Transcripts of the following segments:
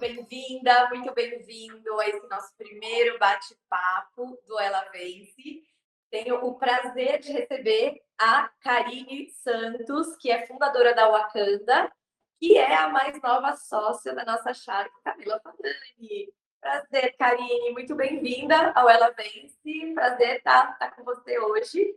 bem-vinda, muito bem-vindo a esse nosso primeiro bate-papo do Ela Vence. Tenho o prazer de receber a Karine Santos, que é fundadora da Wakanda, que é a mais nova sócia da nossa Shark, Camila Fadani. Prazer, Karine, muito bem-vinda ao Ela Vence. Prazer estar, estar com você hoje.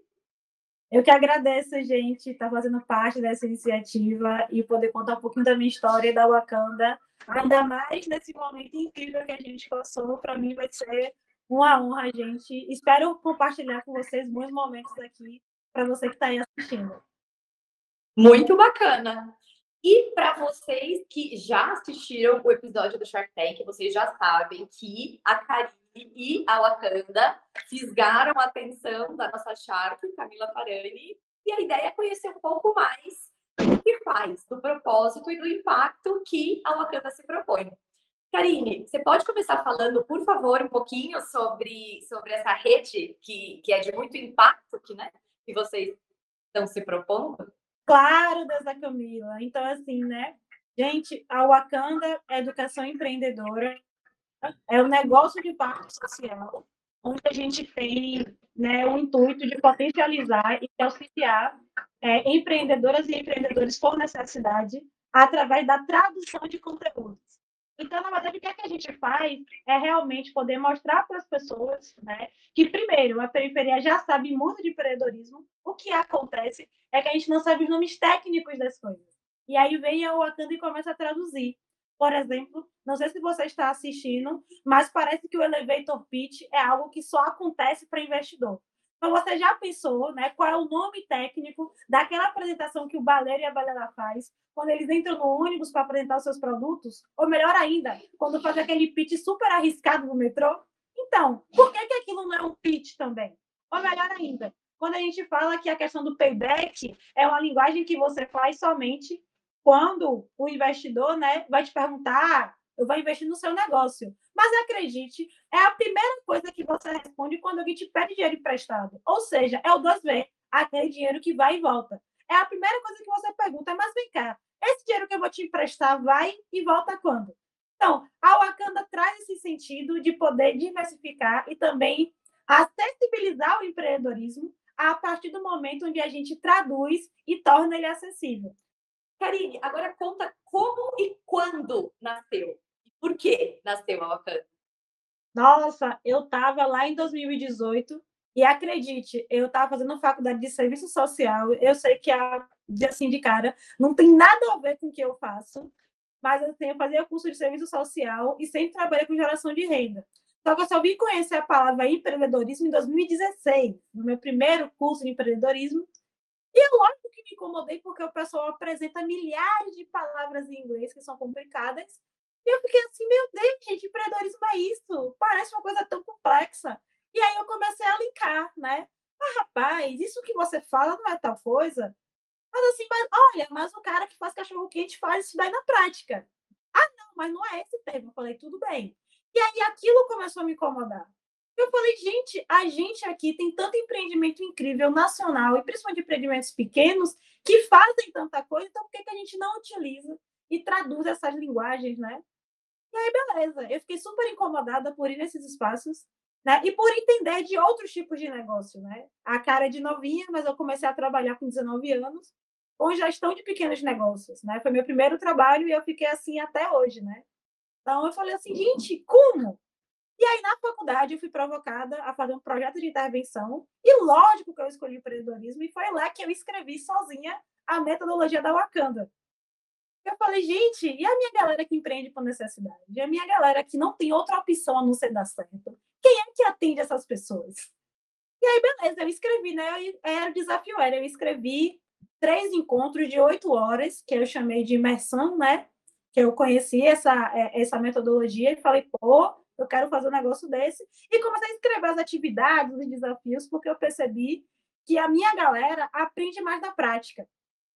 Eu que agradeço, gente, estar fazendo parte dessa iniciativa e poder contar um pouquinho da minha história da Wakanda, ainda mais nesse momento incrível que a gente passou. Para mim vai ser uma honra, gente. Espero compartilhar com vocês bons momentos aqui para você que está aí assistindo. Muito bacana. E para vocês que já assistiram o episódio do Shark Tank, vocês já sabem que a Karine e a Wakanda fisgaram a atenção da nossa Shark, Camila Farani, e a ideia é conhecer um pouco mais do que faz, do propósito e do impacto que a Wakanda se propõe. Karine, você pode começar falando, por favor, um pouquinho sobre, sobre essa rede que, que é de muito impacto que, né, que vocês estão se propondo? Claro, Dessa Camila. Então, assim, né? Gente, a Wakanda é educação empreendedora, é um negócio de impacto social, onde a gente tem né, o intuito de potencializar e auxiliar é, empreendedoras e empreendedores por necessidade através da tradução de conteúdos. Então, na verdade, o que, é que a gente faz é realmente poder mostrar para as pessoas né, que, primeiro, a periferia já sabe muito de empreendedorismo. O que acontece é que a gente não sabe os nomes técnicos das coisas. E aí vem a Wakanda e começa a traduzir. Por exemplo, não sei se você está assistindo, mas parece que o elevator pitch é algo que só acontece para investidor. Então, você já pensou né, qual é o nome técnico daquela apresentação que o baleiro e a baleira faz quando eles entram no ônibus para apresentar os seus produtos? Ou melhor ainda, quando faz aquele pitch super arriscado no metrô? Então, por que, que aquilo não é um pitch também? Ou melhor ainda, quando a gente fala que a questão do payback é uma linguagem que você faz somente quando o investidor né, vai te perguntar, eu vou investir no seu negócio. Mas acredite, é a primeira coisa que você responde quando alguém te pede dinheiro emprestado. Ou seja, é o 2V, aquele dinheiro que vai e volta. É a primeira coisa que você pergunta, mas vem cá, esse dinheiro que eu vou te emprestar vai e volta quando? Então, a Wakanda traz esse sentido de poder diversificar e também acessibilizar o empreendedorismo a partir do momento onde a gente traduz e torna ele acessível. Karine, agora conta como e quando nasceu. Por que nasceu a Wakanda? Nossa, eu estava lá em 2018 e acredite, eu estava fazendo faculdade de serviço social. Eu sei que a assim de cara não tem nada a ver com o que eu faço, mas assim, eu fazia curso de serviço social e sempre trabalhei com geração de renda. Só que eu só vim conhecer a palavra empreendedorismo em 2016, no meu primeiro curso de empreendedorismo. E lógico que me incomodei porque o pessoal apresenta milhares de palavras em inglês que são complicadas. E eu fiquei assim, meu Deus, gente, empreendedorismo é isso. Parece uma coisa tão complexa. E aí eu comecei a linkar, né? Ah, rapaz, isso que você fala não é tal coisa. Mas assim, mas, olha, mas o cara que faz cachorro quente faz isso daí na prática. Ah, não, mas não é esse termo. Eu falei, tudo bem. E aí aquilo começou a me incomodar. Eu falei, gente, a gente aqui tem tanto empreendimento incrível nacional, e principalmente empreendimentos pequenos, que fazem tanta coisa, então por que, que a gente não utiliza e traduz essas linguagens, né? E aí, beleza. Eu fiquei super incomodada por ir nesses espaços, né? E por entender de outros tipos de negócio, né? A cara é de novinha, mas eu comecei a trabalhar com 19 anos com gestão de pequenos negócios, né? Foi meu primeiro trabalho e eu fiquei assim até hoje, né? Então eu falei assim, gente, como? E aí, na faculdade, eu fui provocada a fazer um projeto de intervenção, e lógico que eu escolhi o empreendedorismo, e foi lá que eu escrevi sozinha a metodologia da Wakanda. Eu falei, gente, e a minha galera que empreende por necessidade? E a minha galera que não tem outra opção a não ser dar certo? Quem é que atende essas pessoas? E aí, beleza, eu escrevi, né? Era o desafio, era eu escrevi três encontros de oito horas, que eu chamei de imersão, né? Que eu conheci essa, é, essa metodologia e falei, pô, eu quero fazer um negócio desse. E comecei a escrever as atividades, os desafios, porque eu percebi que a minha galera aprende mais na prática.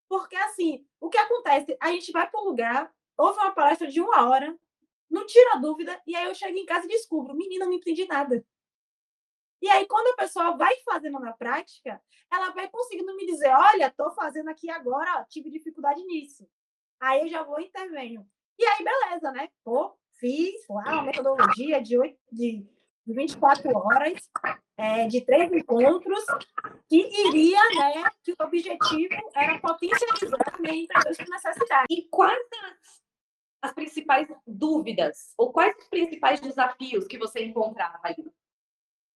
Porque, assim, o que acontece? A gente vai para um lugar, ouve uma palestra de uma hora, não tira dúvida, e aí eu chego em casa e descubro, menina, não entendi nada. E aí, quando a pessoa vai fazendo na prática, ela vai conseguindo me dizer: olha, estou fazendo aqui agora, ó, tive dificuldade nisso. Aí eu já vou e intervenho. E aí, beleza, né? Pô, fiz lá uma metodologia de, 8, de 24 horas, é, de três encontros, que iria, né, que o objetivo era potencializar minha empreendedores com necessidade. E quais as, as principais dúvidas, ou quais os principais desafios que você encontrava aí?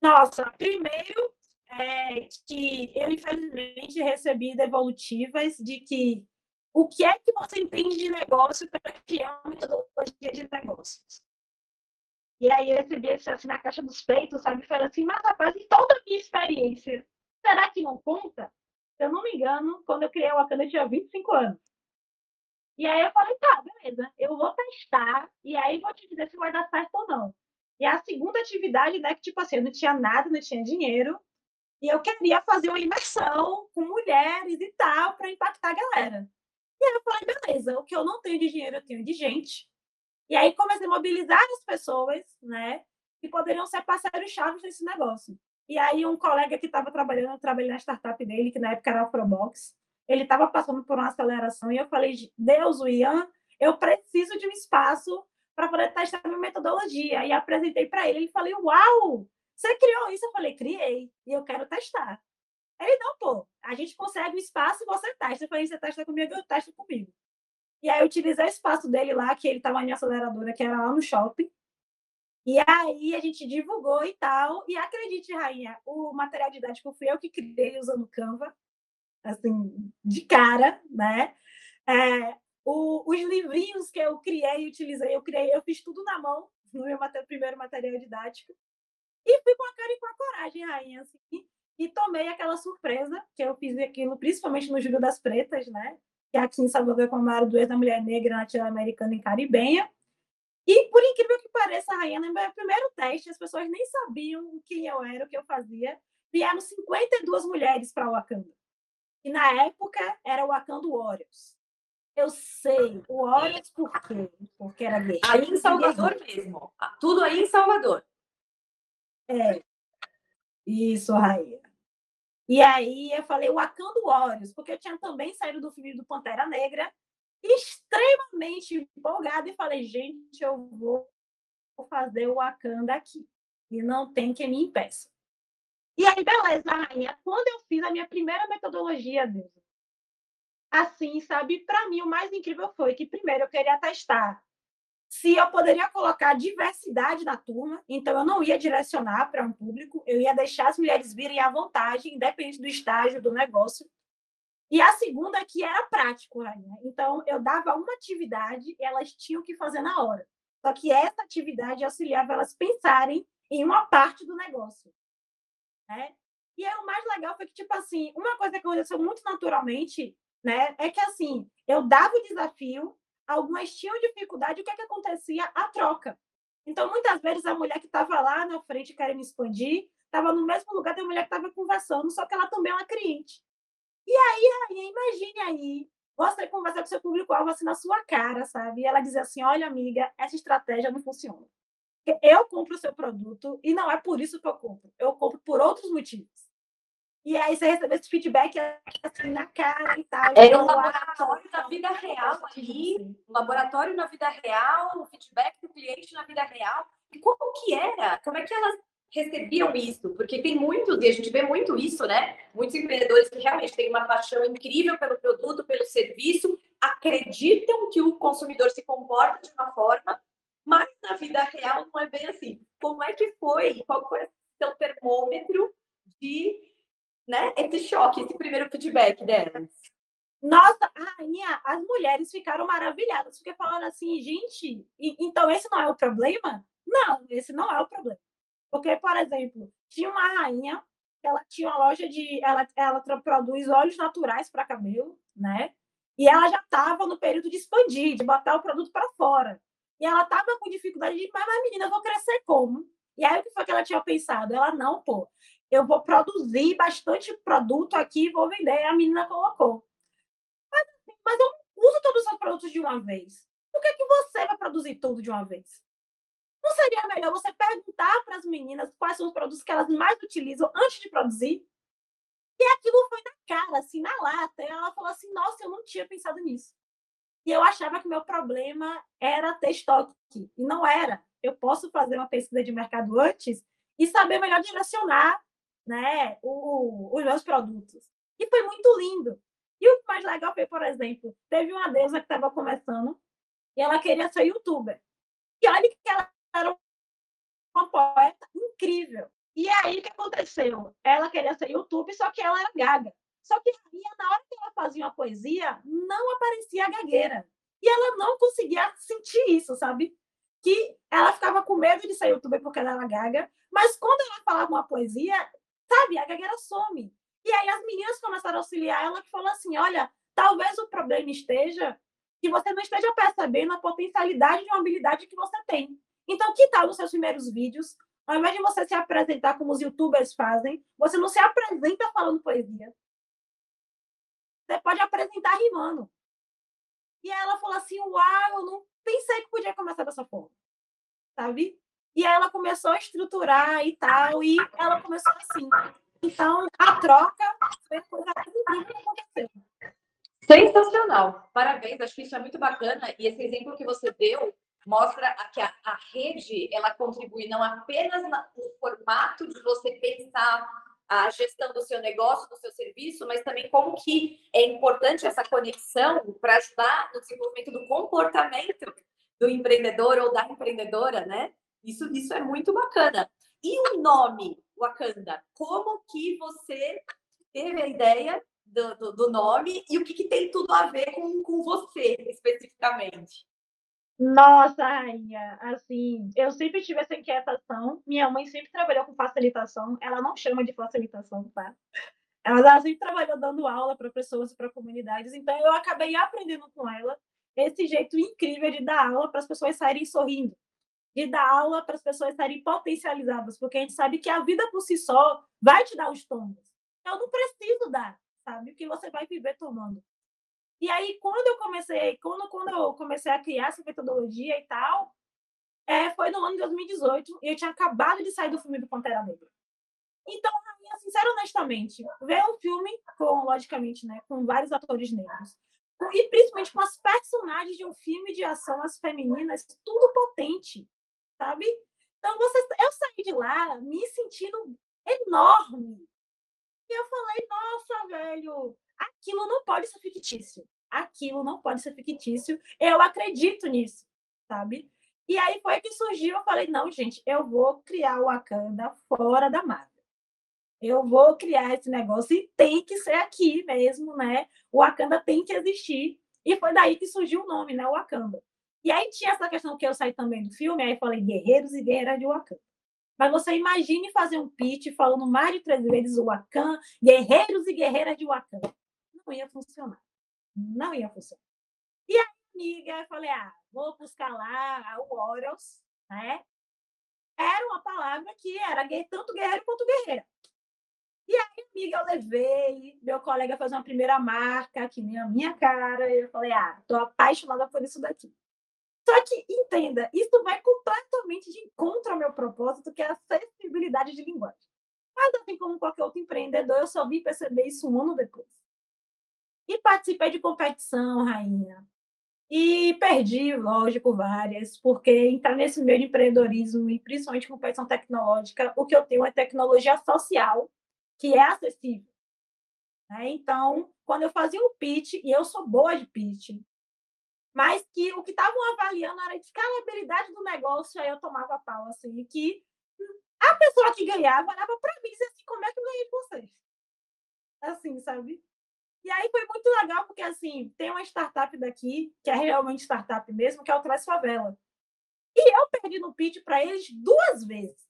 Nossa, primeiro é que eu, infelizmente, recebi devolutivas de que o que é que você entende de negócio para criar uma metodologia de negócios. E aí eu recebi assim na caixa dos peitos, sabe? Falei assim, mas rapaz, em toda a minha experiência, será que não conta? Se eu não me engano, quando eu criei o Wakanda, eu tinha 25 anos. E aí eu falei, tá, beleza, eu vou testar, e aí vou te dizer se vai dar certo ou não. E a segunda atividade, né, que tipo assim, eu não tinha nada, não tinha dinheiro, e eu queria fazer uma imersão com mulheres e tal, para impactar a galera. E aí eu falei, beleza, o que eu não tenho de dinheiro, eu tenho de gente. E aí comecei a mobilizar as pessoas, né, que poderiam ser parceiros-chave nesse negócio. E aí um colega que estava trabalhando, trabalhando na startup dele, que na época era a Afrobox, ele estava passando por uma aceleração e eu falei, Deus, o Ian, eu preciso de um espaço para poder testar minha metodologia. E apresentei para ele, ele falou, uau, você criou isso? Eu falei, criei, e eu quero testar. Ele, não, pô, a gente consegue o espaço e você testa. Eu falei, você testa comigo, eu testo comigo. E aí eu utilizei o espaço dele lá, que ele estava em aceleradora, que era lá no shopping. E aí a gente divulgou e tal. E acredite, Rainha, o material didático fui eu que criei usando Canva, assim, de cara, né? É, o, os livrinhos que eu criei e utilizei, eu criei, eu fiz tudo na mão, no meu primeiro material didático. E fui com a cara e com a coragem, Rainha, assim e tomei aquela surpresa, que eu fiz aquilo principalmente no Júlio das Pretas, né? Que aqui em Salvador comemora do da mulher negra latino-americana e caribenha. E, por incrível que pareça, Rainha, no meu primeiro teste, as pessoas nem sabiam quem eu era, o que eu fazia. Vieram 52 mulheres para o Wakanda. E, na época, era o Wakanda Warriors. Eu sei, o Warriors por quê? Porque era gay. Aí em Salvador mesmo. Tudo aí em Salvador. É. Isso, Rainha. E aí eu falei Wakanda Warriors, porque eu tinha também saído do filme do Pantera Negra, extremamente empolgada, e falei, gente, eu vou fazer o Wakanda aqui. E não tem quem me impeça. E aí, beleza, rainha. Quando eu fiz a minha primeira metodologia, Deus, assim, sabe, para mim o mais incrível foi que primeiro eu queria testar se eu poderia colocar diversidade na turma, então eu não ia direcionar para um público, eu ia deixar as mulheres virem à vontade, independente do estágio do negócio. E a segunda é que era prático. Então eu dava uma atividade e elas tinham que fazer na hora. Só que essa atividade auxiliava elas pensarem em uma parte do negócio. Né? E aí, o mais legal foi que, tipo assim, uma coisa que aconteceu muito naturalmente, né, é que assim, eu dava o desafio, algumas tinham dificuldade, o que, é que acontecia? A troca. Então, muitas vezes, a mulher que estava lá na frente querendo expandir, estava no mesmo lugar da mulher que estava conversando, só que ela também é uma cliente. E aí, aí imagine aí, você conversar com seu público-alvo assim na sua cara, sabe? E ela dizer assim: olha, amiga, essa estratégia não funciona. Eu compro o seu produto e não é por isso que eu compro. Eu compro por outros motivos. E aí você recebe esse feedback assim na cara e tal. Era um laboratório da vida real ali, um laboratório na vida real, o feedback do cliente na vida real. E como que era? Como é que elas recebiam isso? Porque tem muitos, e a gente vê muito isso, né? Muitos empreendedores que realmente têm uma paixão incrível pelo produto, pelo serviço, acreditam que o consumidor se comporta de uma forma, mas na vida real não é bem assim. Como é que foi? Qual foi o seu termômetro de né, esse choque, esse primeiro feedback delas? Nossa, rainha, as mulheres ficaram maravilhadas, porque falando assim, gente, então esse não é o problema? Não, esse não é o problema. Porque, por exemplo, tinha uma rainha, ela tinha uma loja de. Ela, ela produz óleos naturais para cabelo, né? E ela já estava no período de expandir, de botar o produto para fora. E ela estava com dificuldade de, mas, mas menina, eu vou crescer como? E aí o que foi que ela tinha pensado? Ela, não, pô, eu vou produzir bastante produto aqui e vou vender. A menina colocou. Mas, mas eu uso todos os seus produtos de uma vez. Por que, que você vai produzir tudo de uma vez? Não seria melhor você perguntar para as meninas quais são os produtos que elas mais utilizam antes de produzir? E aquilo foi na cara, assim, na lata. E ela falou assim: Nossa, eu não tinha pensado nisso. E eu achava que meu problema era ter estoque. E não era. Eu posso fazer uma pesquisa de mercado antes e saber melhor direcionar né, o, os meus produtos. E foi muito lindo. E o mais legal foi, por exemplo, teve uma deusa que estava começando e ela queria ser youtuber. E olha que ela era uma poeta incrível. E aí o que aconteceu? Ela queria ser youtuber, só que ela era gaga. Só que na hora que ela fazia uma poesia, não aparecia a gagueira. E ela não conseguia sentir isso, sabe? Que ela ficava com medo de ser youtuber porque ela era gaga, mas quando ela falava uma poesia, sabe, a gagueira some. E aí as meninas começaram a auxiliar ela, que falou assim: olha, talvez o problema esteja que você não esteja percebendo a potencialidade de uma habilidade que você tem. Então, que tal nos seus primeiros vídeos, ao invés de você se apresentar como os youtubers fazem, você não se apresenta falando poesia. Você pode apresentar rimando. E aí ela falou assim: Uau, eu não pensei que podia começar dessa forma. Sabe? E ela começou a estruturar e tal, e ela começou assim. Então, a troca foi a coisa incrível que aconteceu. Sensacional. Parabéns, acho que isso é muito bacana. E esse exemplo que você deu mostra que a, a rede ela contribui não apenas no formato de você pensar a gestão do seu negócio, do seu serviço, mas também como que é importante essa conexão para ajudar no desenvolvimento do comportamento do empreendedor ou da empreendedora, né? Isso, isso é muito bacana. E o nome Wakanda? Como que você teve a ideia do, do, do nome e o que, que, tem tudo a ver com, com você, especificamente? Nossa, rainha, assim, eu sempre tive essa inquietação. Minha mãe sempre trabalhou com facilitação. Ela não chama de facilitação, tá? Ela sempre trabalhou dando aula para pessoas e para comunidades. Então, eu acabei aprendendo com ela esse jeito incrível de dar aula para as pessoas saírem sorrindo, de dar aula para as pessoas saírem potencializadas, porque a gente sabe que a vida por si só vai te dar os tombos. Eu não preciso dar, sabe? O que você vai viver tomando. E aí, quando eu comecei, quando, quando eu comecei a criar essa metodologia e tal, é, foi no ano de 2018 e eu tinha acabado de sair do filme do Pantera Negra. Então, minha sincero, honestamente, ver um filme com, logicamente, né, com vários atores negros, e principalmente com as personagens de um filme de ação, as femininas, tudo potente, sabe? Então, você, eu saí de lá me sentindo enorme. E eu falei, nossa, velho, aquilo não pode ser fictício. Aquilo não pode ser fictício. Eu acredito nisso, sabe? E aí foi que surgiu, eu falei, não, gente, eu vou criar o Wakanda fora da Marvel. Eu vou criar esse negócio e tem que ser aqui mesmo, né? O Wakanda tem que existir. E foi daí que surgiu o nome, né? O Wakanda. E aí tinha essa questão que eu saí também do filme, aí falei guerreiros e guerreiras de Wakanda. Mas você imagine fazer um pitch falando mais de três vezes Wakanda, guerreiros e guerreiras de Wakanda não ia funcionar. Não ia funcionar. E a amiga, eu falei, ah, vou buscar lá o Orals, né? Era uma palavra que era tanto guerreiro quanto guerreira. E aí, amiga, eu levei, meu colega fez uma primeira marca, que nem a minha cara, e eu falei, ah, tô apaixonada por isso daqui. Só que, entenda, isso vai completamente de encontro ao meu propósito, que é a acessibilidade de linguagem. Mas, assim como qualquer outro empreendedor, eu só vim perceber isso um ano depois. E participei de competição, rainha. E perdi, lógico, várias, porque entrar nesse meio de empreendedorismo e principalmente competição tecnológica, o que eu tenho é tecnologia social, que é acessível. Né? Então, quando eu fazia um pitch, e eu sou boa de pitch, mas que o que estavam avaliando era a escalabilidade do negócio, aí eu tomava pau, assim, que a pessoa que ganhava olhava para mim e dizia assim, como é que eu ganhei de vocês? Assim, sabe? E aí foi muito legal, porque assim, tem uma startup daqui, que é realmente startup mesmo, que é o Traz Favela. E eu perdi no pitch para eles duas vezes.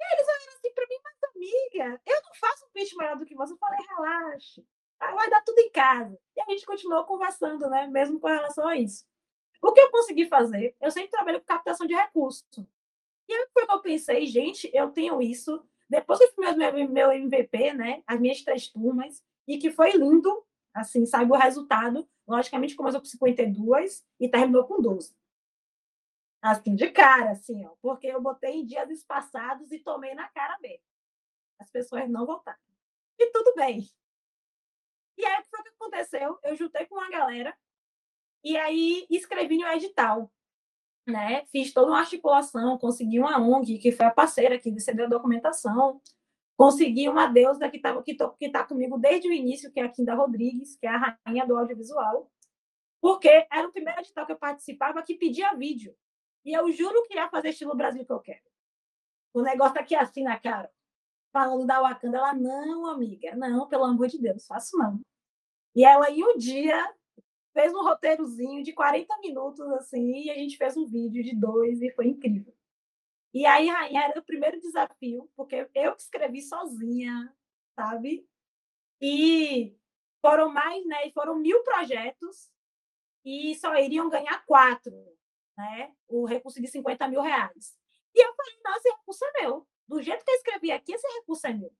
E eles olharam assim para mim, mas amiga, eu não faço um pitch maior do que você. Eu falei, relaxa, vai dar tudo em casa. A gente continuou conversando, né? Mesmo com relação a isso. O que eu consegui fazer? Eu sempre trabalho com captação de recursos. E aí foi que eu pensei, gente, eu tenho isso. Depois que eu fiz meu, meu MVP, né? As minhas três turmas, e que foi lindo, assim, saiu o resultado. Logicamente, começou com 52 e terminou com 12. Assim, de cara, assim, ó, porque eu botei em dias espaçados e tomei na cara mesmo. As pessoas não votaram. E tudo bem. E aí, o que foi que aconteceu? Eu juntei com uma galera E aí escrevi no edital, né? Fiz toda uma articulação, consegui uma ONG, que foi a parceira que recebeu a documentação, consegui uma deusa que está que, que tá comigo desde o início, que é a Kinda Rodrigues, que é a rainha do audiovisual, porque era o primeiro edital que eu participava que pedia vídeo. E eu juro que ia fazer estilo Brasil que eu quero. O negócio tá aqui assim na cara, falando da Wakanda. Ela, não, amiga, não, pelo amor de Deus, faço não. E ela, em um dia, fez um roteirozinho de 40 minutos, assim, e a gente fez um vídeo de dois, e foi incrível. E aí, Rainha, era o primeiro desafio, porque eu escrevi sozinha, sabe? E foram mais, né? Foram mil projetos e só iriam ganhar quatro, né? O recurso de 50 mil reais. E eu falei, não, esse recurso é meu. Do jeito que eu escrevi aqui, esse recurso é meu.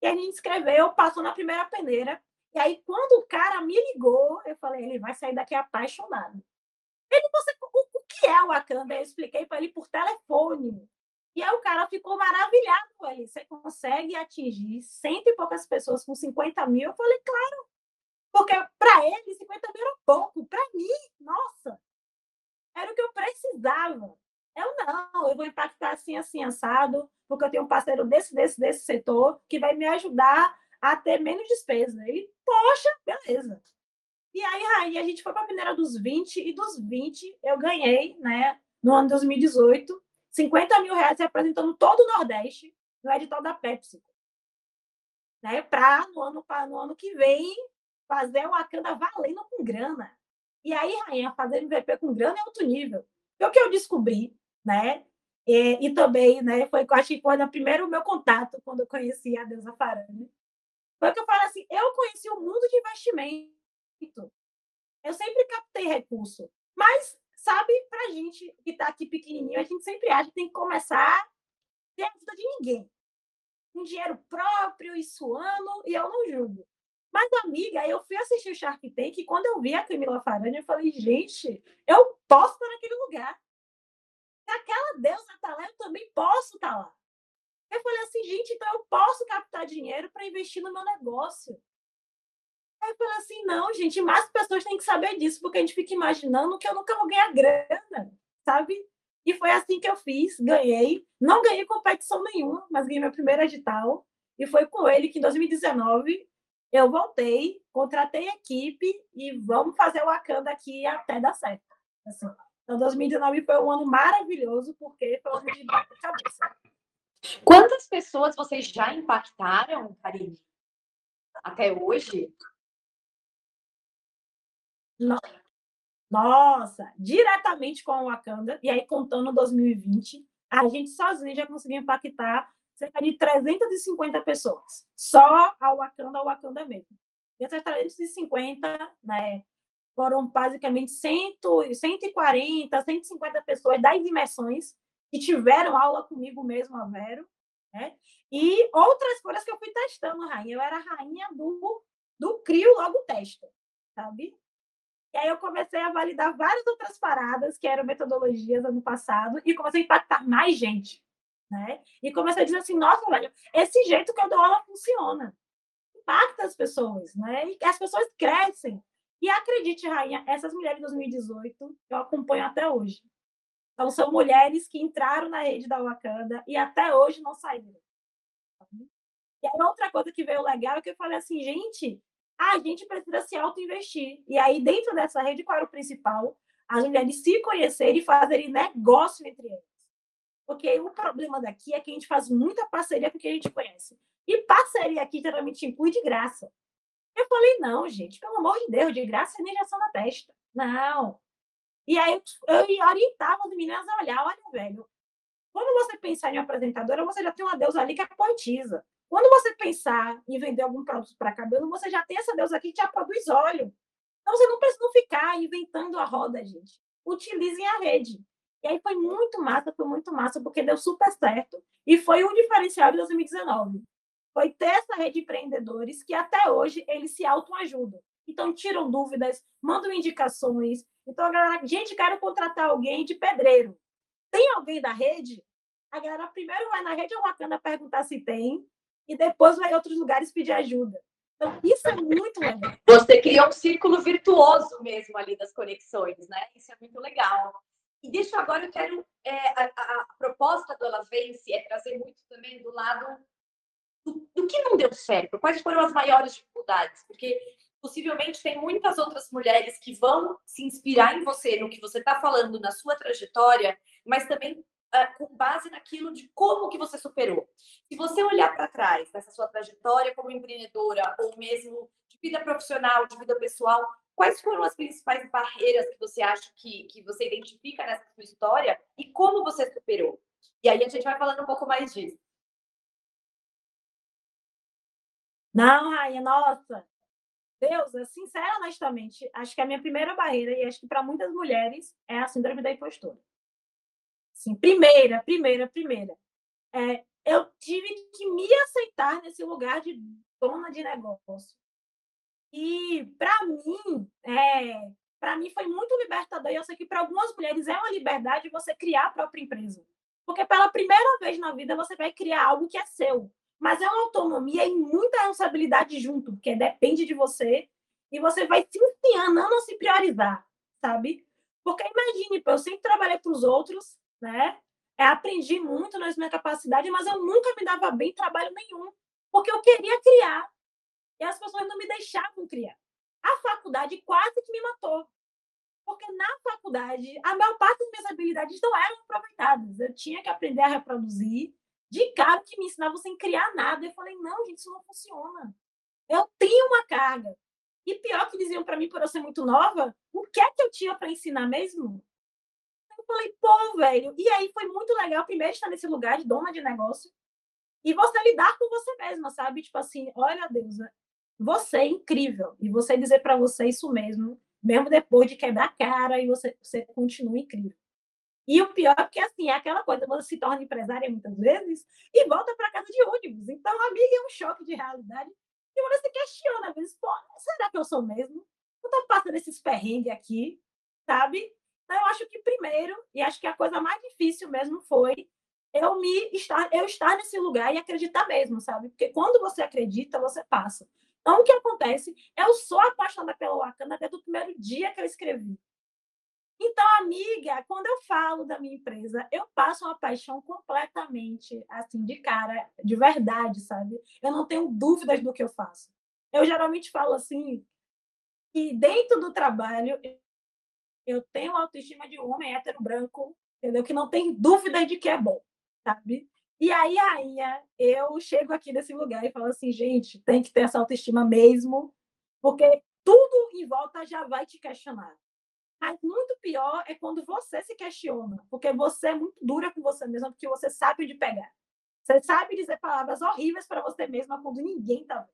E a gente escreveu, passou na primeira peneira. E aí, quando o cara me ligou, eu falei, ele vai sair daqui apaixonado. Ele, você, o, o que é o Wakanda? Eu expliquei para ele por telefone. E aí o cara ficou maravilhado com ele. Você consegue atingir cento e poucas pessoas com 50 mil? Eu falei, claro. Porque para ele, 50 mil era pouco. Para mim, nossa, era o que eu precisava. Eu não, eu vou impactar assim, assim, assado, porque eu tenho um parceiro desse, desse, desse setor que vai me ajudar a ter menos despesa. E, poxa, beleza. E aí, aí a gente foi para a peneira dos 20, e dos 20 eu ganhei, né, no ano de 2018, 50 mil reais representando todo o Nordeste no edital da Pepsi. Né, para no ano, no ano que vem fazer uma cana valendo com grana. E aí, rainha, fazer MVP com grana é outro nível. É o que eu descobri, né? E, e também, né, foi, acho que foi no primeiro meu contato, quando eu conheci a Deusa Farane. Foi que eu falei assim, eu conheci o mundo de investimento. Eu sempre captei recurso. Mas, sabe, para a gente que está aqui pequenininho, a gente sempre acha que tem que começar sem ajuda de ninguém. Com dinheiro próprio e suando, e eu não julgo. Mas, amiga, eu fui assistir o Shark Tank e quando eu vi a Camila Farani, eu falei, gente, eu posso estar naquele lugar. Se aquela deusa está lá, eu também posso estar lá. Eu falei assim, gente, então eu posso captar dinheiro para investir no meu negócio. Aí eu falei assim, não, gente, mais pessoas têm que saber disso, porque a gente fica imaginando que eu nunca vou ganhar grana, sabe? E foi assim que eu fiz, ganhei. Não ganhei competição nenhuma, mas ganhei meu primeiro edital. E foi com ele que em 2019 eu voltei, contratei equipe e vamos fazer o Wakanda aqui até dar certo. Assim, então, 2019 foi um ano maravilhoso, porque foi um ano de cabeça. Quantas pessoas vocês já impactaram, Karine? Até hoje? Nossa, diretamente com o Wakanda, e aí contando 2020, a gente sozinha já conseguiu impactar cerca de 350 pessoas. Só a Wakanda, a Wakanda mesmo. Dessas 350, né, foram basicamente 100, 140, 150 pessoas das imersões que tiveram aula comigo mesmo, a Vero, né? E outras coisas que eu fui testando, rainha. Eu era rainha do, do CRIO logo testa, sabe? E aí eu comecei a validar várias outras paradas que eram metodologias ano passado e comecei a impactar mais gente né? E comecei a dizer assim, nossa, velho, esse jeito que eu dou aula funciona. Impacta as pessoas, né? E as pessoas crescem. E acredite, Rainha, essas mulheres de 2018 eu acompanho até hoje. Então, são mulheres que entraram na rede da Wakanda e até hoje não saíram. E aí, outra coisa que veio legal é que eu falei assim, gente, a gente precisa se auto-investir. E aí, dentro dessa rede, qual era o principal? As mulheres se conhecerem e fazerem negócio entre elas. Porque o problema daqui é que a gente faz muita parceria com quem a gente conhece. E parceria aqui geralmente inclui de graça. Eu falei, não, gente, pelo amor de Deus, de graça é injeção na testa. Não. E aí eu orientava as meninas a olhar, olha, velho, quando você pensar em apresentadora, você já tem uma deusa ali que é poetisa. Quando você pensar em vender algum produto para cabelo, você já tem essa deusa aqui que já produz óleo. Então você não precisa ficar inventando a roda, gente. Utilizem a rede. E aí foi muito massa, foi muito massa, porque deu super certo. E foi um diferencial de 2019. Foi ter essa rede de empreendedores que até hoje eles se autoajudam. Então, tiram dúvidas, mandam indicações. Então, a galera, gente, quero contratar alguém de pedreiro. Tem alguém da rede? A galera primeiro vai na rede Wakanda perguntar se tem, e depois vai em outros lugares pedir ajuda. Então, isso é muito legal. Você cria um círculo virtuoso mesmo ali das conexões, né? Isso é muito legal. E deixa agora, eu quero. É, a, a, proposta do Ela Vence é trazer muito também do lado do, do, que não deu certo, quais foram as maiores dificuldades, porque possivelmente tem muitas outras mulheres que vão se inspirar em você, no que você está falando, na sua trajetória, mas também uh, com base naquilo de como que você superou. Se você olhar para trás nessa sua trajetória como empreendedora ou mesmo de vida profissional, de vida pessoal, quais foram as principais barreiras que você acha que, que você identifica nessa sua história e como você superou? E aí a gente vai falando um pouco mais disso. Não, Rainha, nossa. Deus, sincera, honestamente, acho que a minha primeira barreira, e acho que para muitas mulheres, é a síndrome da impostora. Sim, primeira, primeira, primeira. É, eu tive que me aceitar nesse lugar de dona de negócio. E para mim, é, para mim foi muito libertador. E eu sei que para algumas mulheres é uma liberdade você criar a própria empresa. Porque pela primeira vez na vida você vai criar algo que é seu. Mas é uma autonomia e muita responsabilidade junto, porque depende de você e você vai se ensinando a se priorizar, sabe? Porque imagine, eu sempre trabalhei para os outros, né? É, aprendi muito nas minhas capacidades, mas eu nunca me dava bem em trabalho nenhum, porque eu queria criar e as pessoas não me deixavam criar. A faculdade quase que me matou, porque na faculdade a maior parte das minhas habilidades não eram aproveitadas. Eu tinha que aprender a reproduzir. De cara que me ensinava sem criar nada. Eu falei, não, gente, isso não funciona. Eu tenho uma carga. E pior que diziam para mim, por eu ser muito nova, o que é que eu tinha para ensinar mesmo? Eu falei, pô, velho. E aí foi muito legal, primeiro, estar nesse lugar de dona de negócio e você lidar com você mesma, sabe? Tipo assim, olha, Deus, você é incrível. E você dizer para você isso mesmo, mesmo depois de quebrar a cara, e você, você continua incrível. E o pior é que, assim, é aquela coisa, você se torna empresária muitas vezes e volta para casa de ônibus. Então, amiga, é um choque de realidade. E você questiona, às vezes, pô, será que eu sou mesmo? Eu estou passando esses perrengues aqui, sabe? Então, eu acho que primeiro, e acho que a coisa mais difícil mesmo foi eu me estar, eu estar nesse lugar e acreditar mesmo, sabe? Porque quando você acredita, você passa. Então, o que acontece? Eu sou apaixonada pela Wakanda desde o primeiro dia que eu escrevi. Então, amiga, quando eu falo da minha empresa, eu passo uma paixão completamente, assim, de cara, de verdade, sabe? Eu não tenho dúvidas do que eu faço. Eu geralmente falo assim, que dentro do trabalho, eu tenho autoestima de um homem hétero branco, entendeu? Que não tem dúvida de que é bom, sabe? E aí, aí, eu chego aqui nesse lugar e falo assim, gente, tem que ter essa autoestima mesmo, porque tudo em volta já vai te questionar. Mas muito pior é quando você se questiona, porque você é muito dura com você mesma, porque você sabe de pegar. Você sabe dizer palavras horríveis para você mesma quando ninguém está vendo.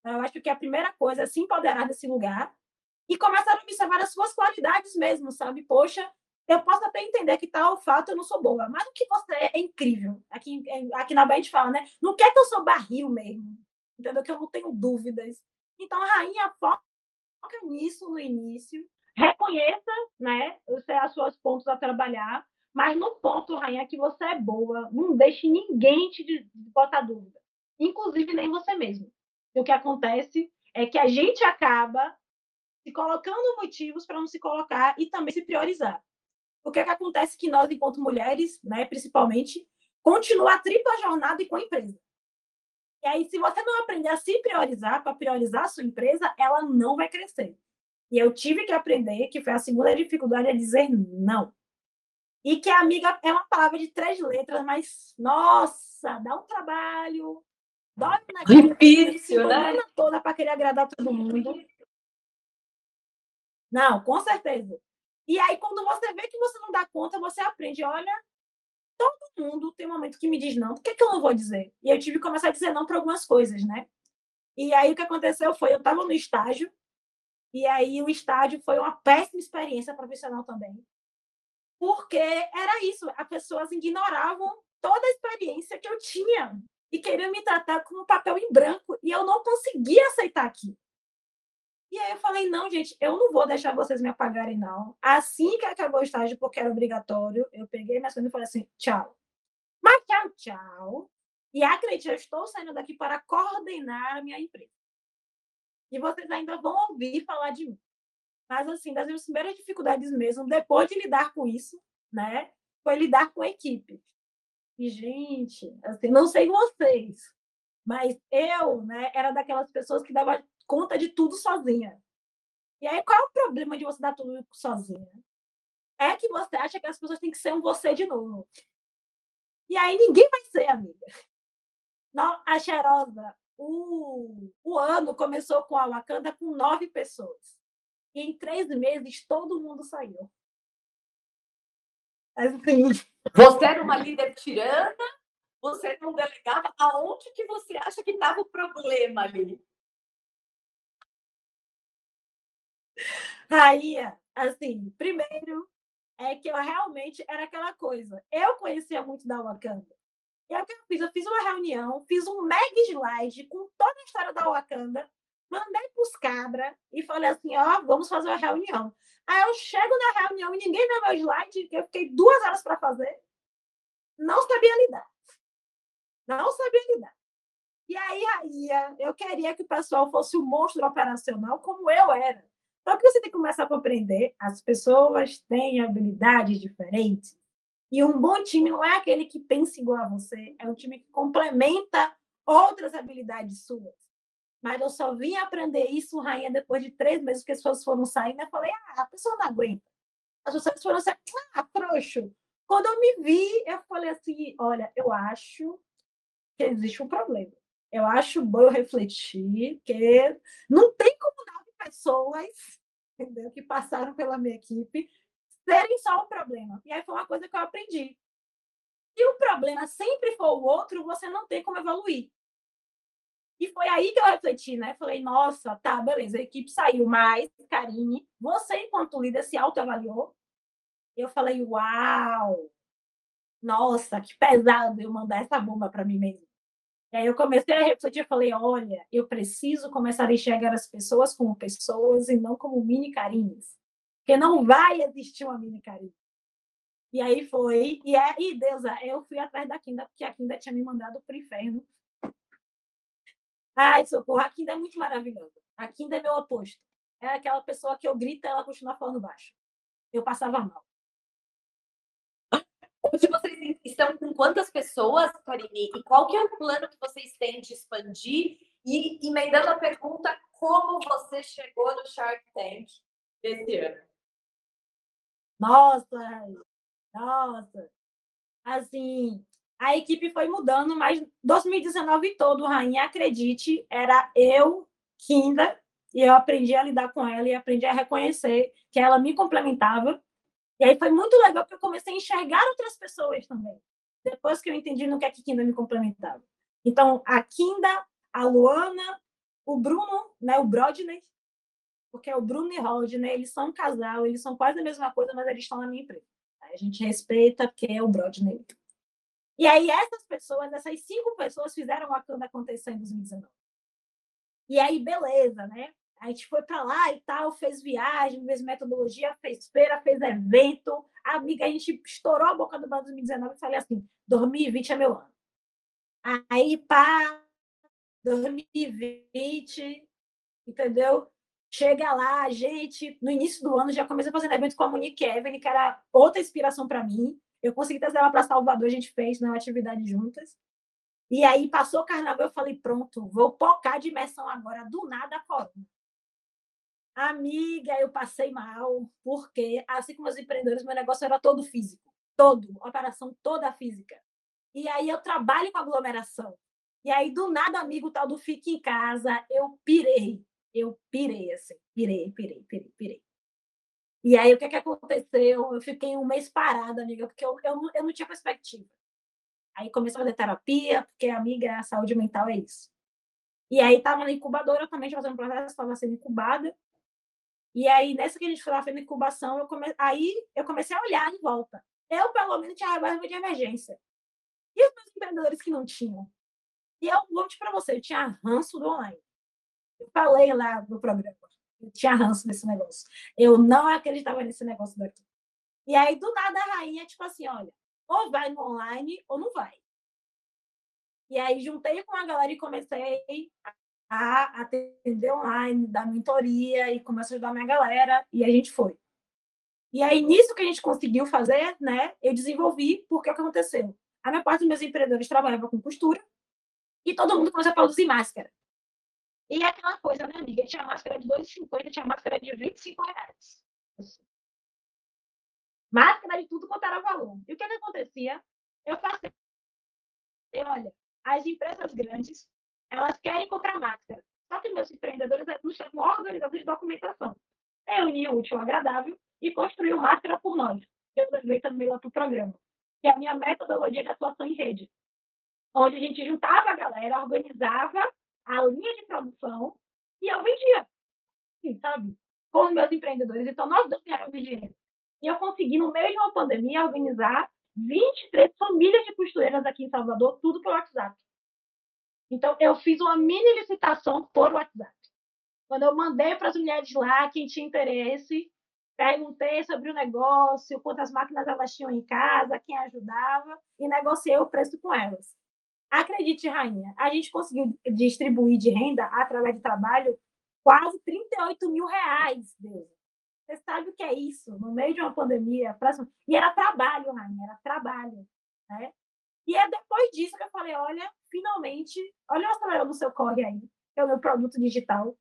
Então, eu acho que a primeira coisa é se empoderar desse lugar e começar a observar as suas qualidades mesmo, sabe? Poxa, eu posso até entender que tal fato eu não sou boa, mas o que você é, é incrível. Aqui, aqui na Bahia a gente fala, né? Não quer que eu sou barril mesmo, entendeu? Que eu não tenho dúvidas. Então, a rainha foca nisso no início, reconheça, né, os seus pontos a trabalhar, mas no ponto, rainha, que você é boa, não deixe ninguém te botar dúvida, inclusive nem você mesmo. E o que acontece é que a gente acaba se colocando motivos para não se colocar e também se priorizar. O que, é que acontece que nós, enquanto mulheres, né, principalmente, continua a tripla jornada e com a empresa. E aí, se você não aprender a se priorizar para priorizar a sua empresa, ela não vai crescer. E eu tive que aprender, que foi a segunda dificuldade, é dizer não. E que a amiga é uma palavra de três letras, mas, nossa, dá um trabalho, dói na Difícil, né? toda para querer agradar todo mundo. Não, com certeza. E aí, quando você vê que você não dá conta, você aprende, olha, todo mundo tem um momento que me diz não, por que, que eu não vou dizer? E eu tive que começar a dizer não para algumas coisas, né? E aí, o que aconteceu foi, eu estava no estágio, e aí o estágio foi uma péssima experiência profissional também. Porque era isso, as pessoas ignoravam toda a experiência que eu tinha e queriam me tratar como um papel em branco e eu não conseguia aceitar aquilo. E aí eu falei, não, gente, eu não vou deixar vocês me apagarem, não. Assim que acabou o estágio, porque era obrigatório, eu peguei minhas coisas e falei assim, tchau. Mas tchau, tchau. E acredite, eu estou saindo daqui para coordenar a minha empresa. E vocês ainda vão ouvir falar de mim. Mas, assim, das minhas primeiras dificuldades mesmo, depois de lidar com isso, né? Foi lidar com a equipe. E, gente, assim, não sei vocês, mas eu, né, era daquelas pessoas que dava conta de tudo sozinha. E aí, qual é o problema de você dar tudo sozinha? É que você acha que as pessoas têm que ser um você de novo. E aí ninguém vai ser, amiga. Não, a cheirosa, o, o ano começou com a Wakanda com nove pessoas. E em três meses todo mundo saiu. Assim. Você era uma líder tirana? Você não delegava? Aonde que você acha que estava o problema ali? Raia, assim, primeiro é que eu realmente era aquela coisa. Eu conhecia muito da Wakanda. E aí o que eu fiz? Eu fiz uma reunião, fiz um mega slide com toda a história da Wakanda, mandei para os cabras e falei assim: ó, vamos fazer uma reunião. Aí eu chego na reunião e ninguém vê meu slide, que eu fiquei duas horas para fazer. Não sabia lidar. Não sabia lidar. E aí, Raia, eu queria que o pessoal fosse o um monstro operacional como eu era. Só que você tem que começar a compreender, as pessoas têm habilidades diferentes. E um bom time não é aquele que pensa igual a você, é um time que complementa outras habilidades suas. Mas eu só vim aprender isso, Rainha, depois de três meses que as pessoas foram saindo. Eu falei, ah, a pessoa não aguenta. As pessoas foram assim, ah, frouxo. Quando eu me vi, eu falei assim, olha, eu acho que existe um problema. Eu acho bom eu refletir, que não tem como nove pessoas entendeu? que passaram pela minha equipe serem só um problema. E aí foi uma coisa que eu aprendi. Se o problema sempre for o outro, você não tem como evoluir. E foi aí que eu refleti, né? Falei, nossa, tá, beleza, a equipe saiu mais, Karine, você, enquanto líder, se autoavaliou. Eu falei, uau, nossa, que pesado eu mandar essa bomba para mim mesmo. E aí eu comecei a refletir, eu falei, olha, eu preciso começar a enxergar as pessoas como pessoas e não como mini carinhas. Porque não vai existir uma mini carinha. E aí foi, e aí, Deus, eu fui atrás da Kinda, porque a Kinda tinha me mandado para o inferno Ai, socorro, a Kinda é muito maravilhosa. A Kinda é meu oposto. É aquela pessoa que eu grito e ela continua falando baixo. Eu passava mal. Hoje vocês estão com quantas pessoas, Karine? E qual que é o plano que vocês têm de expandir? E emendando a pergunta, como você chegou no Shark Tank esse ano? Nossa, nossa. Assim, a equipe foi mudando, mas 2019 todo, Rainha, acredite, era eu, Kinda, e eu aprendi a lidar com ela e aprendi a reconhecer que ela me complementava. E aí foi muito legal porque eu comecei a enxergar outras pessoas também, depois que eu entendi no que é que Kinda me complementava. Então, a Kinda, a Luana, o Bruno, né, o Brodney, porque o Bruno e o Rodney, eles são um casal, eles são quase a mesma coisa, mas eles estão na minha empresa. A gente respeita porque é o Brodney. E aí, essas pessoas, essas cinco pessoas fizeram a Wakanda acontecer em 2019. E aí, beleza, né? A gente foi para lá e tal, fez viagem, fez metodologia, fez feira, fez evento. Amiga, a gente estourou a boca do 2019 e falei assim: 2020 é meu ano. Aí, pá, 2020, entendeu? Chega lá, a gente, no início do ano, já comecei fazendo evento com a Monique Evelyn, que era outra inspiração para mim. Eu consegui trazer ela para Salvador, a gente fez uma atividade juntas. E aí passou o carnaval, eu falei, pronto, vou pocar de imersão agora, do nada a. Amiga, eu passei mal, porque, assim como os empreendedores, meu negócio era todo físico, todo, operação toda física. E aí eu trabalho com aglomeração. E aí, do nada, amigo, tal do fique em casa, eu pirei. Eu pirei, assim, pirei, pirei, pirei, pirei. E aí, o que, que aconteceu? Eu fiquei um mês parada, amiga, porque eu, eu, eu não tinha perspectiva. Aí comecei a fazer terapia, porque, amiga, a saúde mental é isso. E aí, estava na incubadora também, fazendo processo, estava sendo incubada. E aí, nessa que a gente foi lá fazendo incubação, eu come... aí eu comecei a olhar em volta. Eu, pelo menos, tinha reserva de emergência. E os meus empreendedores que não tinham? E eu vou para você, eu tinha ranço do online. Eu falei lá no programa. Eu tinha ranço desse negócio. Eu não acreditava nesse negócio daqui. E aí, do nada, a rainha, tipo assim, olha, ou vai no online ou não vai. E aí, juntei com a galera e comecei a atender online, dar mentoria e começar a ajudar a minha galera, e a gente foi. E aí, nisso que a gente conseguiu fazer, né, eu desenvolvi, porque o que aconteceu? A minha parte dos meus empreendedores trabalhava com costura, e todo mundo começou a produzir máscara. E é aquela coisa, né, amiga? Tinha máscara de 2,50, tinha máscara de 25 reais. Máscara de tudo quanto era valor. E o que, que acontecia? Eu passei. Olha, as empresas grandes, elas querem comprar máscara. Só que meus empreendedores não estão organizados de documentação. Eu uni o útil agradável e construiu máscara por nós. Eu também lá para o programa. Que é a minha metodologia de atuação em rede. Onde a gente juntava a galera, organizava a linha de produção e eu vendia. Sim, sabe? Com os meus empreendedores. Então, nós dois ganhamos dinheiro. E eu consegui, no meio de uma pandemia, organizar 23 famílias de costureiras aqui em Salvador, tudo pelo WhatsApp. Então, eu fiz uma mini licitação por WhatsApp. Quando eu mandei para as mulheres lá, quem tinha interesse, perguntei sobre o negócio, quantas máquinas elas tinham em casa, quem ajudava, e negociei o preço com elas. Acredite, Rainha, a gente conseguiu distribuir de renda através de trabalho quase 38 mil reais, Deus. Você sabe o que é isso? No meio de uma pandemia. E era trabalho, Rainha, era trabalho. Né? E é depois disso que eu falei: olha, finalmente, olha o acelerador do seu corre aí, que é o meu produto digital.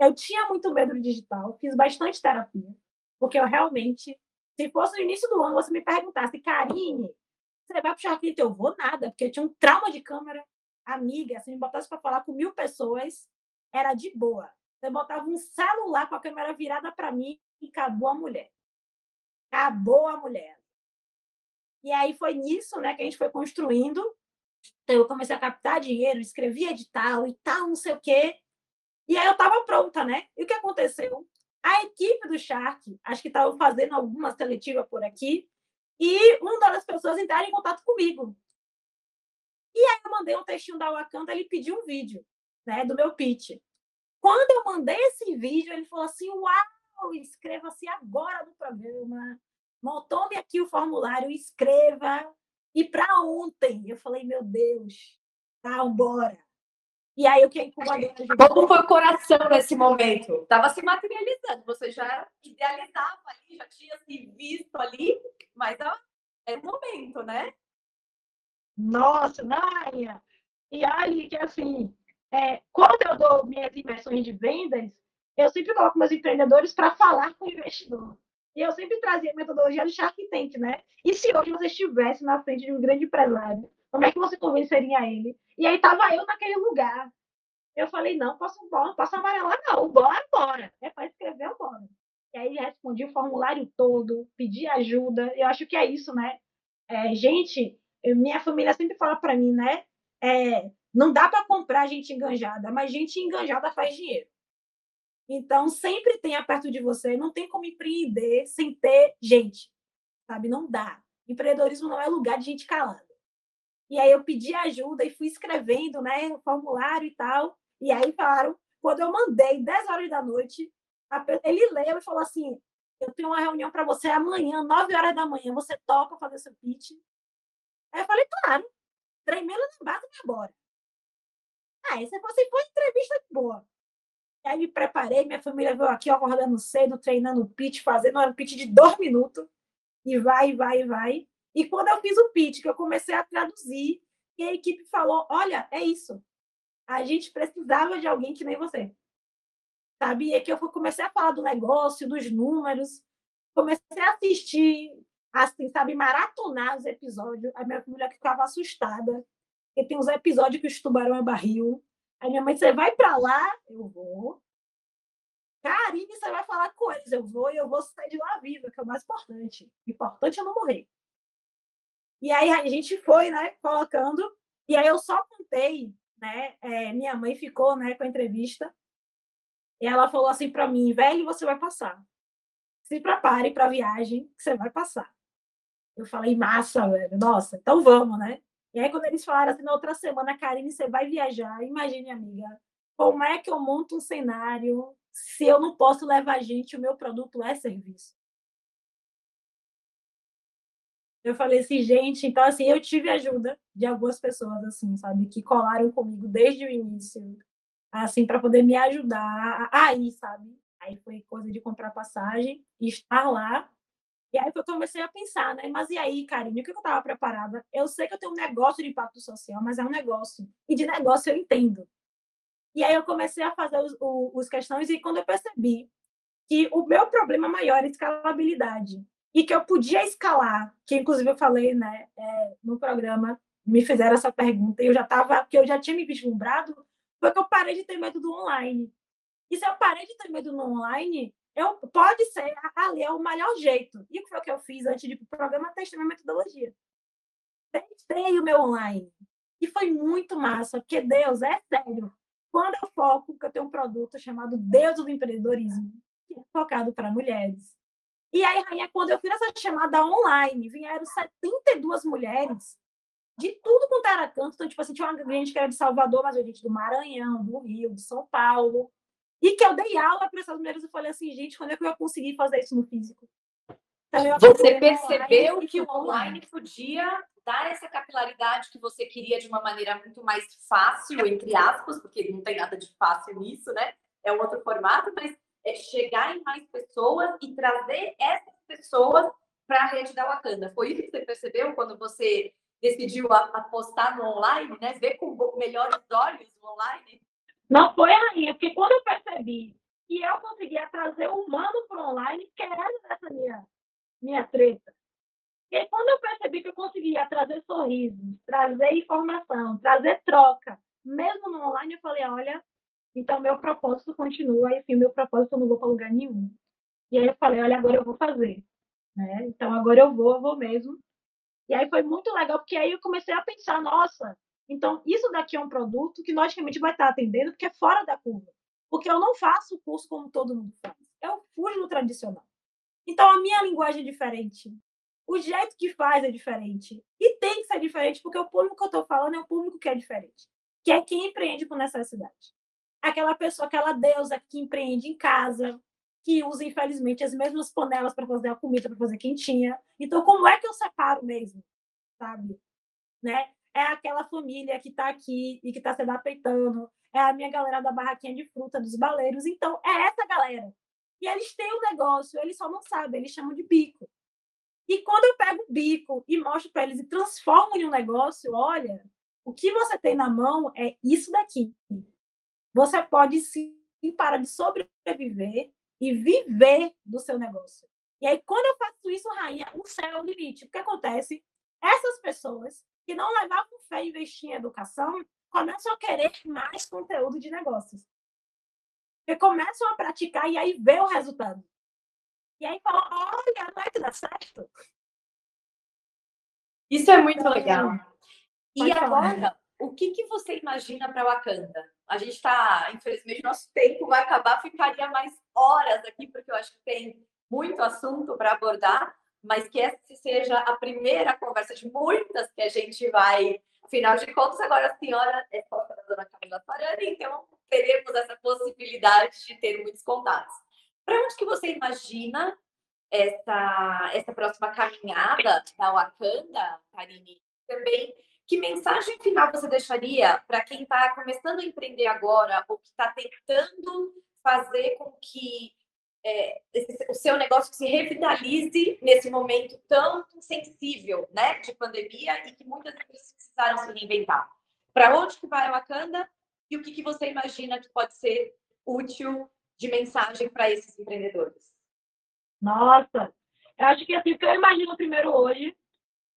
Eu tinha muito medo do digital, fiz bastante terapia, porque eu realmente, se fosse no início do ano, você me perguntasse, Karine, vai puxar aqui? Eu vou nada, porque eu tinha um trauma de câmera. Amiga, se me botasse para falar com mil pessoas, era de boa. Você botava um celular com a câmera virada para mim e acabou a mulher. Acabou a mulher. E aí foi nisso né, que a gente foi construindo. Então, eu comecei a captar dinheiro, escrevi edital e tal, não sei o quê. E aí eu estava pronta, né? E o que aconteceu? A equipe do Shark, acho que estava fazendo alguma seletiva por aqui, e uma das pessoas entraram em contato comigo. E aí eu mandei um textinho da Wakanda, ele pediu um vídeo, né, do meu pitch. Quando eu mandei esse vídeo, ele falou assim: "Uau, inscreva-se agora no programa. Tome aqui o formulário, escreva. E para ontem, eu falei: "Meu Deus, tá, bora". E aí o que incomodou Como foi o coração nesse momento? Estava se materializando, você já idealizava ali, já tinha se visto ali, mas é o momento, né? Nossa, Nária! E aí que assim, é, quando eu dou minhas inversões de vendas, eu sempre coloco meus empreendedores para falar com o investidor. E eu sempre trazia a metodologia do Shark Tank, né? E se hoje você estivesse na frente de um grande empresário, como é que você convenceria ele? E aí estava eu naquele lugar. Eu falei, não, posso, não posso amarelar, não. Bora, bora. É para escrever, bora. E aí respondi o formulário todo, pedi ajuda. Eu acho que é isso, né? É, gente, minha família sempre fala para mim, né? É, não dá para comprar gente enganjada, mas gente enganjada faz dinheiro. Então, sempre tenha perto de você, não tem como empreender sem ter gente, sabe? Não dá. Empreendedorismo não é lugar de gente calada. E aí eu pedi ajuda e fui escrevendo, né, o formulário e tal. E aí falaram, quando eu mandei 10 horas da noite, ele leu e falou assim: Eu tenho uma reunião para você amanhã, 9 horas da manhã, você topa fazer seu pitch? Aí eu falei: Claro, tremendo na base, vai embora. Aí você falou assim: Foi entrevista boa. Aí me preparei, minha família veio aqui acordando cedo, treinando o pitch, fazendo um pitch de dois minutos, e vai, vai, vai. E quando eu fiz o pitch, que eu comecei a traduzir, e a equipe falou: Olha, é isso. A gente precisava de alguém que nem você. Sabe? E é que eu comecei a falar do negócio, dos números, comecei a assistir, assim, sabe, maratonar os episódios. A minha família ficava assustada, porque tem uns episódios que o tubarão é barril. Aí minha mãe, você vai para lá? Eu vou. Karine, você vai falar eles? Eu vou e eu vou sair de lá viva, que é o mais importante. O importante é não morrer. E aí a gente foi, né, colocando. E aí eu só contei, né? É, minha mãe ficou, né, com a entrevista. E ela falou assim para mim, velho, você vai passar. Se prepare para a viagem, que você vai passar. Eu falei, massa, velho. Nossa, então vamos, né? E aí, quando eles falaram assim, na outra semana, Karine, você vai viajar. Imagine, amiga, como é que eu monto um cenário se eu não posso levar gente, o meu produto é serviço? Eu falei assim, gente, então assim, eu tive ajuda de algumas pessoas, assim, sabe, que colaram comigo desde o início. assim, para poder me ajudar a ir, sabe? Aí foi coisa de comprar passagem e estar lá. E aí eu comecei a pensar, né? Mas e aí, Karine, o que eu estava preparada? Eu sei que eu tenho um negócio de impacto social, mas é um negócio. E de negócio eu entendo. E aí eu comecei a fazer os, os, os questões e quando eu percebi que o meu problema maior é escalabilidade e que eu podia escalar, que inclusive eu falei, né, é, no programa, me fizeram essa pergunta e eu já estava, que eu já tinha me vislumbrado, foi que eu parei de ter medo do online. E se eu parei de ter medo no online, eu, pode ser, ali é o melhor jeito. E o que que eu fiz antes de ir para o programa? Testei minha metodologia. Testei o meu online. E foi muito massa, porque Deus, é sério, quando eu foco, que eu tenho um produto chamado Deus do Empreendedorismo, que é focado para mulheres. E aí, Rainha, quando eu fiz essa chamada online, vieram 72 mulheres de tudo quanto era canto. Então, tipo assim, tinha uma gente que era de Salvador, mas a gente do Maranhão, do Rio, de São Paulo. E que eu dei aula para essas mulheres e falei assim, gente, quando é que eu ia conseguir fazer isso no físico? Então, você percebeu que o online podia dar essa capilaridade que você queria de uma maneira muito mais fácil, entre aspas, porque não tem nada de fácil nisso, né? É um outro formato, mas é chegar em mais pessoas e trazer essas pessoas para a rede da Wakanda. Foi isso que você percebeu quando você decidiu apostar no online, né? Ver com melhores olhos o online? Não foi aí, porque quando eu percebi que eu conseguia trazer o humano para online, que era essa minha, minha treta. E quando eu percebi que eu conseguia trazer sorrisos, trazer informação, trazer troca, mesmo no online, eu falei, olha, então meu propósito continua, e enfim, meu propósito eu não vou para lugar nenhum. E aí eu falei, olha, agora eu vou fazer. Né? Então agora eu vou, eu vou mesmo. E aí foi muito legal, porque aí eu comecei a pensar, nossa, então isso daqui é um produto que logicamente vai estar atendendo, porque é fora da curva. Porque eu não faço o curso como todo mundo faz. Eu fujo do tradicional. Então a minha linguagem é diferente. O jeito que faz é diferente. E tem que ser diferente, porque o público que eu estou falando é um público que é diferente. Que é quem empreende por necessidade. Aquela pessoa, aquela deusa que empreende em casa, que usa, infelizmente, as mesmas panelas para fazer a comida, para fazer quentinha. Então, como é que eu separo mesmo? Sabe? Né? É aquela família que está aqui e que está se adaptando. É a minha galera da barraquinha de fruta, dos baleiros. Então, é essa galera. E eles têm um negócio, eles só não sabem, eles chamam de bico. E quando eu pego o bico e mostro para eles e transformo em um negócio, olha, o que você tem na mão é isso daqui. Você pode sim parar de sobreviver e viver do seu negócio. E aí, quando eu faço isso, rainha, o céu é o limite. O que acontece? Essas pessoas que não levavam fé e investir em educação começam a querer mais conteúdo de negócios. E começam a praticar e aí vê o resultado. E aí falam, olha, não é que dá certo. Isso é muito então, legal. E agora, o que, que você imagina para Wakanda? A gente está, infelizmente, nosso tempo vai acabar, ficaria mais horas aqui, porque eu acho que tem muito assunto para abordar, mas que essa seja a primeira conversa de muitas que a gente vai. Afinal de contas, agora a senhora é sócia da dona Camila Farani, então teremos essa possibilidade de ter muitos contatos. Para onde que você imagina essa, essa próxima caminhada da Wakanda, Karine? Também que mensagem final você deixaria para quem está começando a empreender agora ou que está tentando fazer com que é, esse, o seu negócio se revitalize nesse momento tão sensível né, de pandemia e que muitas empresas precisaram se reinventar? Para onde que vai a Wakanda e o que, que você imagina que pode ser útil de mensagem para esses empreendedores? Nossa, eu acho que assim, o que eu imagino primeiro hoje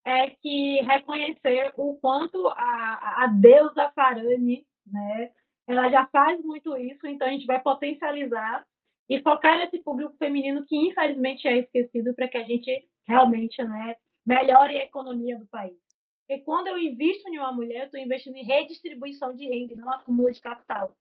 é que reconhecer o quanto a, a deusa Farani, né, ela já faz muito isso, então a gente vai potencializar e focar nesse público feminino que infelizmente é esquecido para que a gente realmente né, melhore a economia do país. Porque quando eu invisto em uma mulher, eu estou investindo em redistribuição de renda, não acúmulo de capital.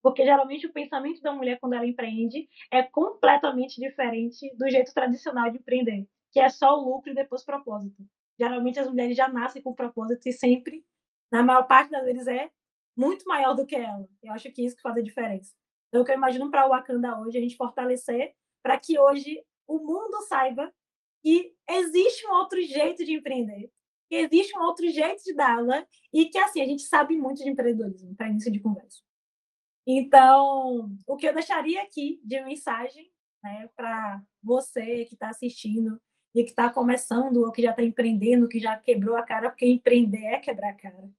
Porque geralmente o pensamento da mulher quando ela empreende é completamente diferente do jeito tradicional de empreender, que é só o lucro e depois propósito geralmente as mulheres já nascem com propósito e sempre, na maior parte das vezes, é muito maior do que ela. Eu acho que isso que faz a diferença. Então, o que eu imagino para o Wakanda hoje, a gente fortalecer para que hoje o mundo saiba que existe um outro jeito de empreender, que existe um outro jeito de aula e que, assim, a gente sabe muito de empreendedorismo, para início de conversa. Então, o que eu deixaria aqui de mensagem né, para você que está assistindo e que está começando ou que já está empreendendo, que já quebrou a cara, porque empreender é quebrar a cara.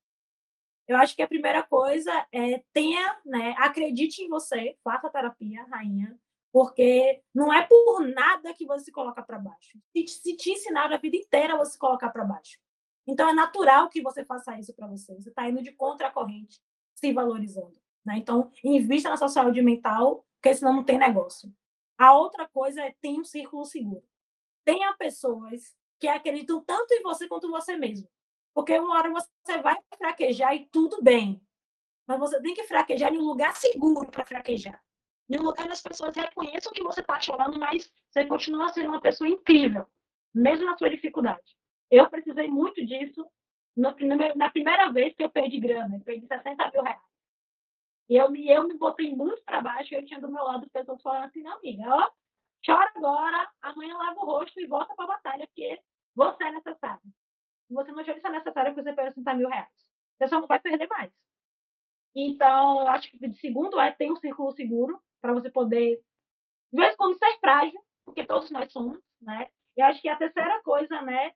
Eu acho que a primeira coisa é tenha, né, acredite em você, faça terapia, rainha, porque não é por nada que você se coloca para baixo. Se, se te ensinaram a vida inteira você se colocar para baixo. Então é natural que você faça isso para você. Você está indo de contra a corrente, se valorizando. Né? Então, invista na sua saúde mental, porque senão não tem negócio. A outra coisa é ter um círculo seguro. Tenha pessoas que acreditam tanto em você quanto você mesmo. Porque uma hora você vai fraquejar e tudo bem. Mas você tem que fraquejar em um lugar seguro para fraquejar. Em um lugar onde as pessoas reconheçam que você está chorando, mas você continua sendo uma pessoa incrível, mesmo na sua dificuldade. Eu precisei muito disso no, na primeira vez que eu perdi grana. Eu perdi 60 mil reais. E eu, eu me botei muito para baixo e eu tinha do meu lado pessoas falando assim, não, amiga, ó, chora agora, amanhã lava o rosto e volta para a batalha, porque você é necessário. Se você não chora, isso é necessário porque você perde 60 mil reais. Você só não vai perder mais. Então, acho que de segundo é ter um círculo seguro para você poder, de vez em quando, ser frágil, porque todos nós somos, né? E acho que a terceira coisa, né,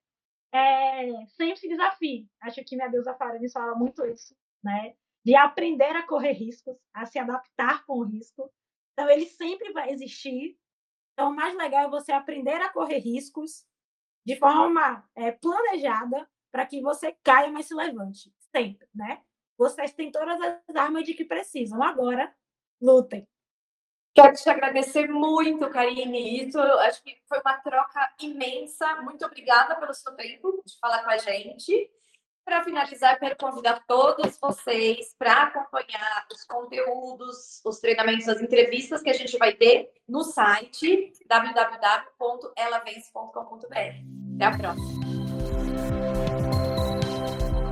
é sempre se desafie. Acho que minha deusa Faranis fala muito isso, né? de aprender a correr riscos, a se adaptar com o risco. Então, ele sempre vai existir. Então, o mais legal é você aprender a correr riscos de forma é, planejada para que você caia, mas se levante. Sempre, né? Vocês têm todas as armas de que precisam. Agora, lutem. Quero te agradecer muito, Karine. Isso acho que foi uma troca imensa. Muito obrigada pelo seu tempo de falar com a gente. Para finalizar, quero convidar todos vocês para acompanhar os conteúdos, os treinamentos, as entrevistas que a gente vai ter no site www.elavence.com.br. Até a próxima.